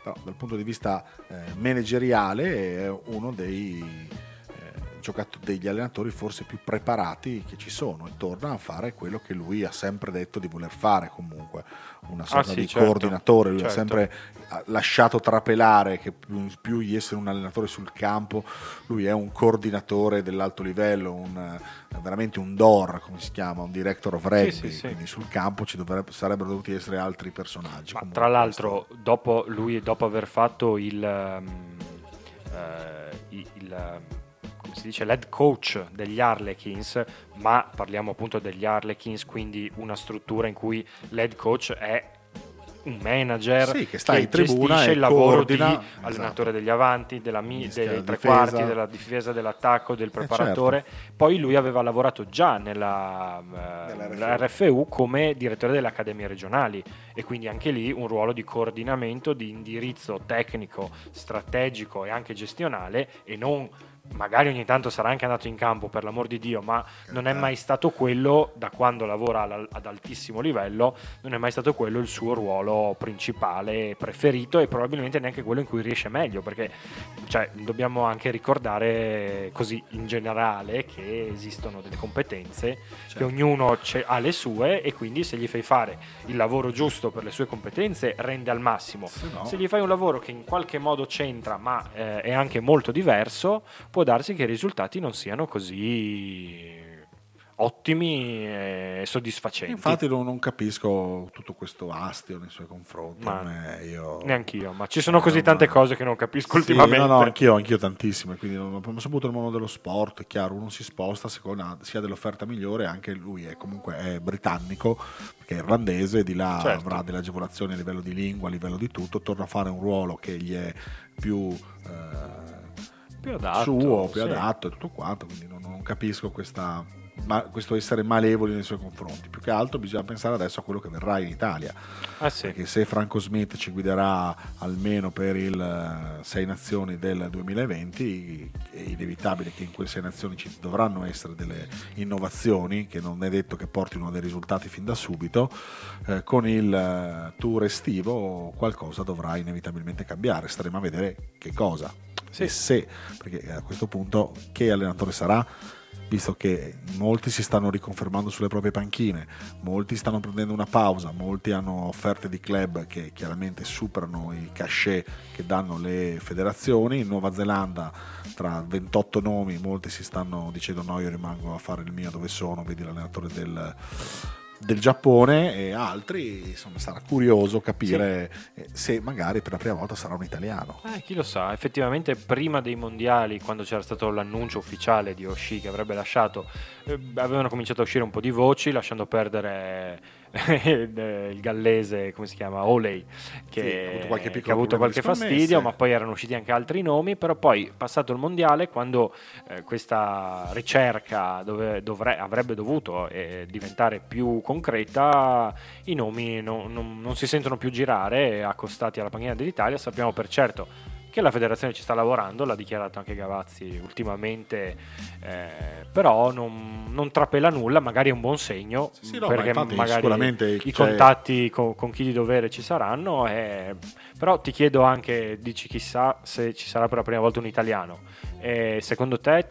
Però dal punto di vista eh, manageriale è uno dei giocato- degli allenatori forse più preparati che ci sono e torna a fare quello che lui ha sempre detto di voler fare comunque una sorta sì, di certo, coordinatore lui ha certo. sempre eh, lasciato trapelare che più, più di essere un allenatore sul campo lui è un coordinatore dell'alto livello un, veramente un DOR come si chiama un director of rugby sì, sì. quindi sul campo ci dovrebbe- sarebbero dovuti essere altri personaggi Ma comunque, tra l'altro, dopo lui, dopo aver fatto il, um, eh, il- il, come si dice, l'head coach degli Harlequins, ma parliamo appunto degli Harlequins, quindi una struttura in cui l'head coach è un manager Sì, che sta in tribuna gestisce e il lavoro coordina, di esatto. allenatore degli avanti, della mi- dei tre difesa. quarti, della difesa, dell'attacco, del preparatore. Poi lui aveva lavorato già nella, eh, Nella nella RFU come direttore delle accademie regionali e quindi anche lì un ruolo di coordinamento, di indirizzo tecnico, strategico e anche gestionale e non magari ogni tanto sarà anche andato in campo per l'amor di Dio, ma non è Carità. mai stato quello, da quando lavora ad altissimo livello, non è mai stato quello il suo ruolo principale, preferito e probabilmente neanche quello in cui riesce meglio, perché cioè, dobbiamo anche ricordare così in generale che esistono delle competenze, Certo. che ognuno ha le sue e quindi se gli fai fare il lavoro giusto per le sue competenze rende al massimo. Se no- Se gli fai un lavoro che in qualche modo c'entra ma eh, è anche molto diverso, può darsi che i risultati non siano così ottimi e soddisfacenti. Infatti non, non capisco tutto questo astio nei suoi confronti. Ma a me, io... Neanch'io, ma ci sono così Eh, tante ma- cose che non capisco Sì, ultimamente. No, no, anch'io, anch'io tantissime. Quindi non abbiamo saputo nel mondo dello sport. È chiaro, uno si sposta a seconda sia dell'offerta migliore, anche lui è comunque è britannico, perché è irlandese, di là Certo. avrà delle agevolazioni a livello di lingua, a livello di tutto. Torna a fare un ruolo che gli è più. eh, Più adatto, suo, più sì. adatto e tutto quanto, quindi non, non capisco questa, ma- questo essere malevoli nei suoi confronti. Più che altro bisogna pensare adesso a quello che verrà in Italia, Ah, sì. perché se Franco Smith ci guiderà almeno per il eh, Sei Nazioni del 2020, è inevitabile che in quelle Sei Nazioni ci dovranno essere delle innovazioni, che non è detto che portino a dei risultati fin da subito, eh, con il eh, tour estivo qualcosa dovrà inevitabilmente cambiare, staremo a vedere che cosa. Sì. E se, perché a questo punto che allenatore sarà, visto che molti si stanno riconfermando sulle proprie panchine, molti stanno prendendo una pausa, molti hanno offerte di club che chiaramente superano i cachet che danno le federazioni, in Nuova Zelanda tra 28 nomi molti si stanno dicendo no io rimango a fare il mio dove sono, vedi l'allenatore del del Giappone e altri insomma sarà curioso capire eh, se magari per la prima volta sarà un italiano. Eh, chi lo sa, effettivamente prima dei mondiali, quando c'era stato l'annuncio ufficiale di Oshii che avrebbe lasciato, eh, avevano cominciato a uscire un po' di voci, lasciando perdere il gallese, come si chiama, Oley, che, Sì, ha avuto qualche che ha avuto qualche fastidio, ma poi erano usciti anche altri nomi, però poi passato il mondiale, quando eh, questa ricerca dove- dovre- avrebbe dovuto eh, diventare più concreta, i nomi non, non- non si sentono più girare accostati alla panchina dell'Italia, sappiamo per certo che la federazione ci sta lavorando, l'ha dichiarato anche Gavazzi ultimamente, eh, però non, non trapela nulla, magari è un buon segno, Sì, sì, no, ma perché infatti magari sicuramente i contatti con, con chi di dovere ci saranno, eh, però ti chiedo anche, dici chissà se ci sarà per la prima volta un italiano, Eh, secondo te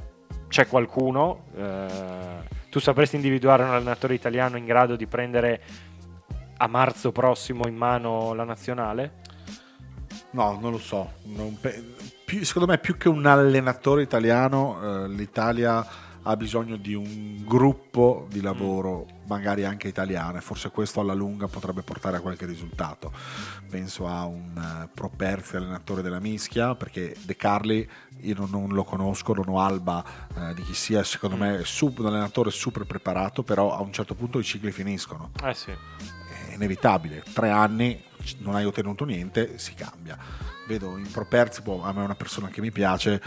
c'è qualcuno, eh, tu sapresti individuare un allenatore italiano in grado di prendere a marzo prossimo in mano la nazionale? No, non lo so. Non pe- più- secondo me, più che un allenatore italiano, eh, l'Italia ha bisogno di un gruppo di lavoro, magari anche italiano, e forse questo alla lunga potrebbe portare a qualche risultato. Penso a un eh, Properzi, allenatore della Mischia, perché De Carli io non, non lo conosco, non ho alba eh, di chi sia, secondo me è sup- un allenatore super preparato, però a un certo punto i cicli finiscono Eh sì. Inevitabile. Tre anni non hai ottenuto niente, si cambia. Vedo in Properzi, boh, a me è una persona che mi piace,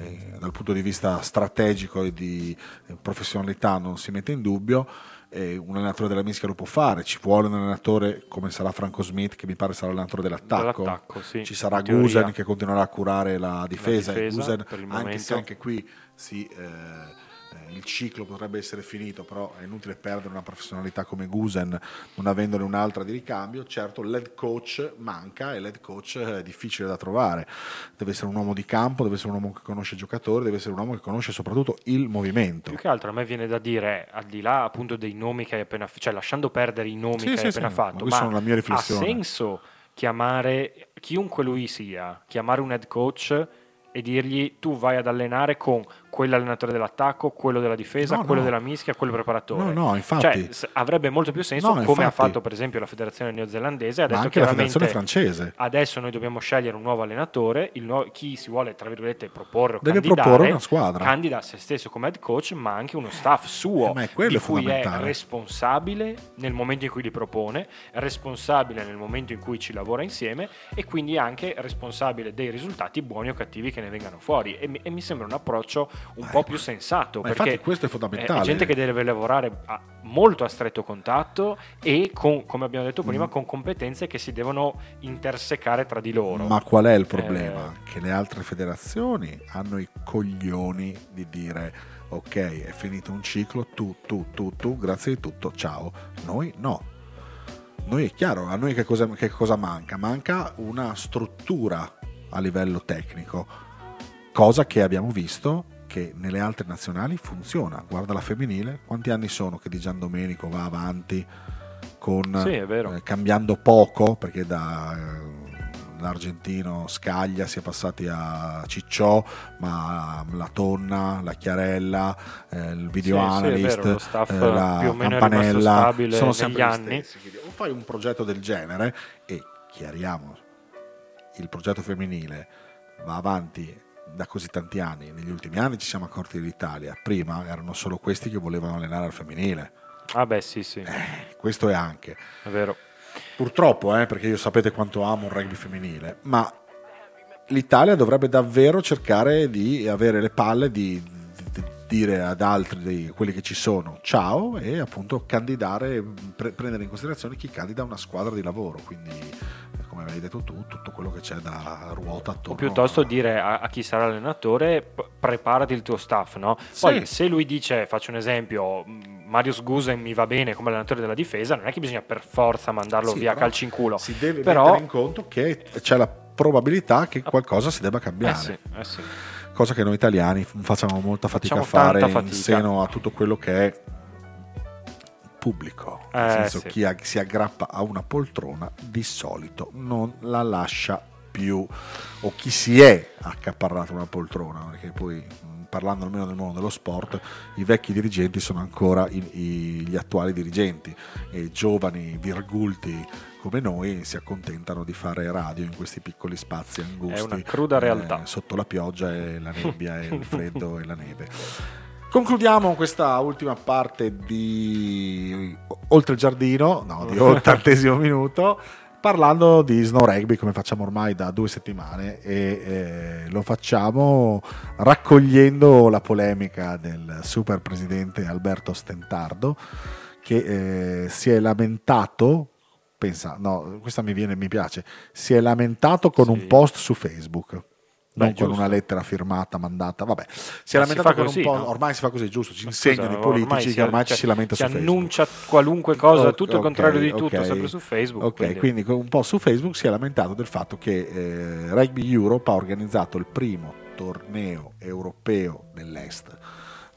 eh, dal punto di vista strategico e di eh, professionalità non si mette in dubbio. eh, un allenatore della mischia lo può fare, ci vuole un allenatore come sarà Franco Smith, che mi pare sarà l'allenatore dell'attacco. Dell'attacco, sì, Ci sarà. Gusen che continuerà a curare la difesa. e difesa, Gusen, anche momento. se anche qui si, eh, eh, il ciclo potrebbe essere finito, però è inutile perdere una professionalità come Gusen non avendone un'altra di ricambio. Certo, l'head coach manca e l'head coach è difficile da trovare. Deve essere un uomo di campo, deve essere un uomo che conosce i giocatori, deve essere un uomo che conosce soprattutto il movimento. Più che altro a me viene da dire, al di là appunto dei nomi che hai appena fatto, cioè lasciando perdere i nomi Sì, che sì, hai sì, appena ma fatto, ma mia ha senso chiamare chiunque lui sia, chiamare un head coach e dirgli tu vai ad allenare con quell'allenatore dell'attacco, quello della difesa, No, quello no. della mischia, quello preparatore. No, no, infatti. Cioè, avrebbe molto più senso No, come infatti. ha fatto per esempio la federazione neozelandese, ha detto anche la federazione francese. adesso noi dobbiamo scegliere un nuovo allenatore, nuovo- chi si vuole tra virgolette proporre o Deve candidare, proporre una squadra. candida se stesso come head coach, ma anche uno staff suo Eh, ma è quello di cui è responsabile nel momento in cui li propone, responsabile nel momento in cui ci lavora insieme e quindi anche responsabile dei risultati buoni o cattivi che ne vengano fuori. E mi, e mi sembra un approccio un Ma po' più sensato. Perché infatti questo è fondamentale. È gente che deve lavorare a- molto a stretto contatto e con, come abbiamo detto prima, Mm. con competenze che si devono intersecare tra di loro. Ma qual è il problema? Eh. Che le altre federazioni hanno i coglioni di dire ok, è finito un ciclo, tu, tu, tu, tu, grazie di tutto, ciao. Noi no. Noi è chiaro, a noi che cosa, che cosa manca? Manca una struttura a livello tecnico, cosa che abbiamo visto che nelle altre nazionali funziona. Guarda la femminile, quanti anni sono che Di Gian Domenico va avanti con Sì, eh, cambiando poco perché da eh, l'argentino Scaglia si è passati a Cicciò ma la Tonna, la Chiarella eh, il video Sì, sì, analyst vero, staff eh, la campanella sono sempre anni. gli stessi o fai un progetto del genere e chiariamo il progetto femminile va avanti da così tanti anni negli ultimi anni ci siamo accorti dell'Italia. Prima erano solo questi che volevano allenare al femminile. Ah beh sì sì, Eh, questo è anche. È vero. Purtroppo, eh, perché io sapete quanto amo il rugby femminile, ma l'Italia dovrebbe davvero cercare di avere le palle di, dire ad altri di quelli che ci sono ciao e appunto candidare, pre- prendere in considerazione chi candida una squadra di lavoro, quindi eh, come avevi detto tu, tutto quello che c'è da ruota attorno. O piuttosto a- dire a, a chi sarà allenatore, p- preparati il tuo staff, no? Poi Sì. se lui dice, faccio un esempio, mh, Marius Gusen mi va bene come allenatore della difesa, non è che bisogna per forza mandarlo Sì, via calci in culo. Si deve Però- mettere in conto che c'è la probabilità che qualcosa si debba Eh cambiare. sì, eh sì. Cosa che noi italiani facciamo molta fatica Facciamo a fare tanta in fatica. seno a tutto quello che è pubblico. Nel Eh, senso, sì. chi si aggrappa a una poltrona di solito non la lascia più, o chi si è accaparrato una poltrona, perché poi mh, parlando almeno del mondo dello sport, i vecchi dirigenti sono ancora i- i- gli attuali dirigenti e giovani virgulti come noi si accontentano di fare radio in questi piccoli spazi angusti È una cruda realtà. eh, sotto la pioggia e la nebbia e il freddo e la neve. Concludiamo questa ultima parte di Oltre il giardino, no, di ottantesimo minuto, parlando di snow rugby come facciamo ormai da due settimane e eh, lo facciamo raccogliendo la polemica del super presidente Alberto Stentardo che eh, si è lamentato pensa, no, questa mi viene, mi piace, si è lamentato con Sì. un post su Facebook. Beh, non con giusto. una lettera firmata, mandata, vabbè. Si è Ma si lamentato fa con così, un po'. no? Ormai si fa così, giusto? Ci insegnano i politici si- che ormai ci cioè, si lamenta si su Facebook. annuncia qualunque cosa, tutto il contrario di tutto, ok. sempre su Facebook. Ok, quindi- quindi. con un po' su Facebook si è lamentato del fatto che eh, Rugby Europe ha organizzato il primo torneo europeo dell'Est.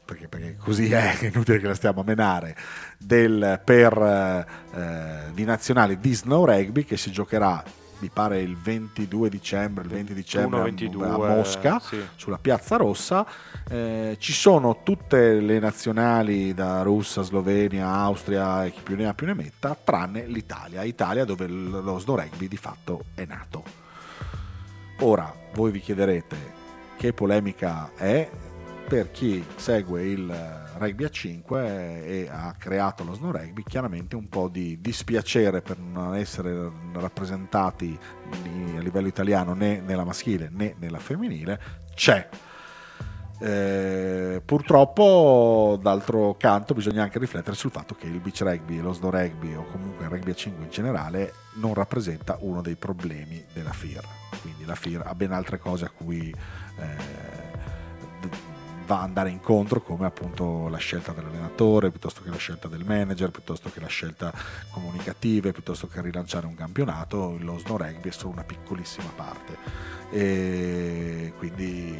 Perché, perché così è, è inutile che la stiamo a menare del, per eh, di nazionali di snow rugby che si giocherà mi pare il 22 dicembre il 20 dicembre a- 21, a 22, Mosca sì. sulla piazza rossa eh, ci sono tutte le nazionali da Russia, Slovenia, Austria e chi più ne ha più ne metta, tranne l'Italia, Italia dove lo snow rugby di fatto è nato. Ora voi vi chiederete che polemica è per chi segue il eh, rugby a 5 e ha creato lo snow rugby, chiaramente un po' di dispiacere per non essere rappresentati a livello italiano né nella maschile né nella femminile c'è. Eh, purtroppo, d'altro canto, bisogna anche riflettere sul fatto che il beach rugby, lo snow rugby o comunque il rugby a 5 in generale non rappresenta uno dei problemi della FIR. Quindi la FIR ha ben altre cose a cui eh, va a andare incontro, come appunto la scelta dell'allenatore, piuttosto che la scelta del manager, piuttosto che la scelta comunicativa, piuttosto che rilanciare un campionato. Lo snow rugby è solo una piccolissima parte. E quindi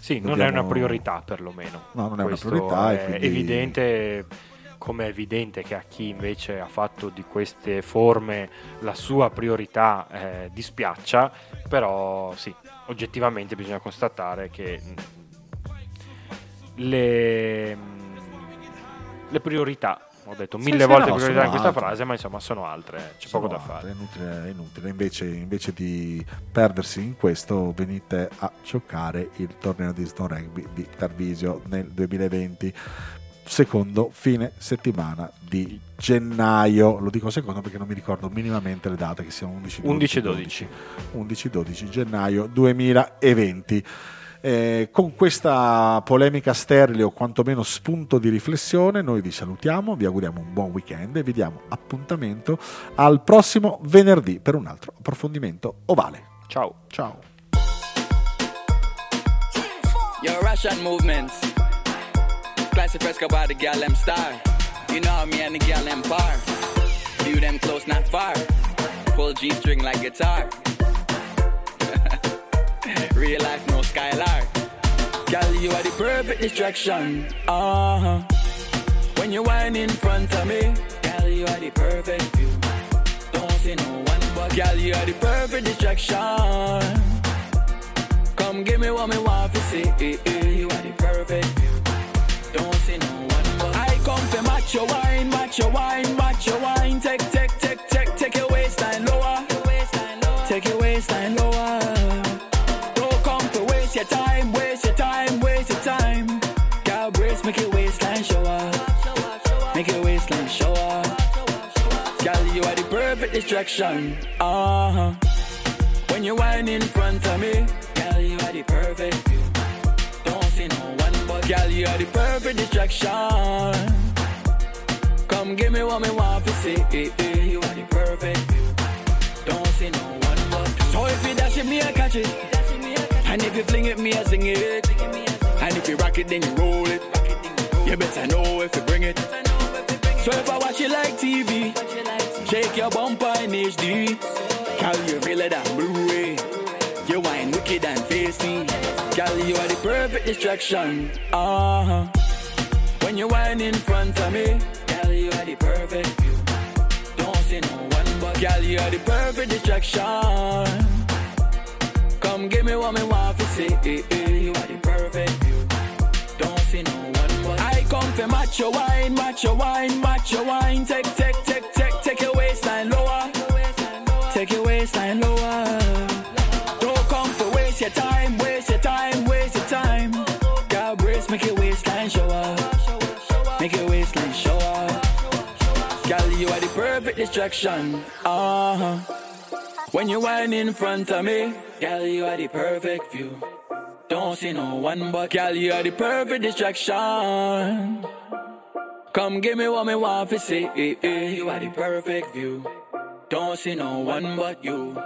Sì, non è dobbiamo- una priorità perlomeno. No, non è una Questo priorità e È quindi- evidente, come è evidente che a chi invece ha fatto di queste forme la sua priorità eh, dispiaccia, però sì, oggettivamente bisogna constatare che le, mh, le priorità, ho detto mille sì, volte no, priorità in questa altre. frase, ma insomma sono altre, c'è Sono poco da fare. È inutile, è inutile. Invece, invece di perdersi in questo, venite a giocare il torneo di Snow Rugby di Tarvisio nel 2020, secondo fine settimana di gennaio. Lo dico secondo perché non mi ricordo minimamente le date, che siano 11, 11 12. 11-12 gennaio 2020. Eh, con questa polemica sterile o quantomeno spunto di riflessione, noi vi salutiamo, vi auguriamo un buon weekend e vi diamo appuntamento al prossimo venerdì per un altro approfondimento ovale. Ciao. Ciao. Yo, Russian movements. Classic fresco by the gal star. You know me and the gal bar. View them close, not far. Full G string like guitar. Real life, no skylark. Gal, you are the perfect distraction. Uh huh. When you whine in front of me, gal, you are the perfect view. Don't see no one but gal, you are the perfect distraction. Come give me what me want to see. You are the perfect view. Don't see no one but I come to match your wine, match your wine, match your wine. Take, take, take, take, take your waistline lower. Take your waistline lower. Your time, waste your time, waste your time. Girl, brace, make your waistline show up. Make your waistline show up. Girl, you are the perfect distraction. Uh huh. When you whine in front of me, girl, you are the perfect view. Don't see no one but girl, you are the perfect distraction. Come give me what me want to see. You are the perfect view. Don't see no one but So if you dash it, me I catch it. And if you fling it, me I sing it. And if you rock it, then you roll it. You better know if you bring it. So if I watch it like TV, shake your bumper in HD. Girl, you it on Blu-ray. You wine wicked and feisty. Girl, you are the perfect distraction. Uh huh. When you whine in front of me, girl, you are the perfect view. Don't see no one but girl, you are the perfect distraction. Come give me what me want to see. You are the perfect view. Don't see no one but I come match your wine, match your wine, match your wine. Take, take, take, take, take your waistline lower. Take your waistline lower. Don't come to waste your time, waste your time, waste your time. Girl, brace, make your waistline show up. Make your waistline show up. Girl, you are the perfect distraction. Uh huh. When you whine in front of me, girl, you are the perfect view. Don't see no one but girl, you are the perfect distraction. Come give me what me want to see. You are the perfect view. Don't see no one but you.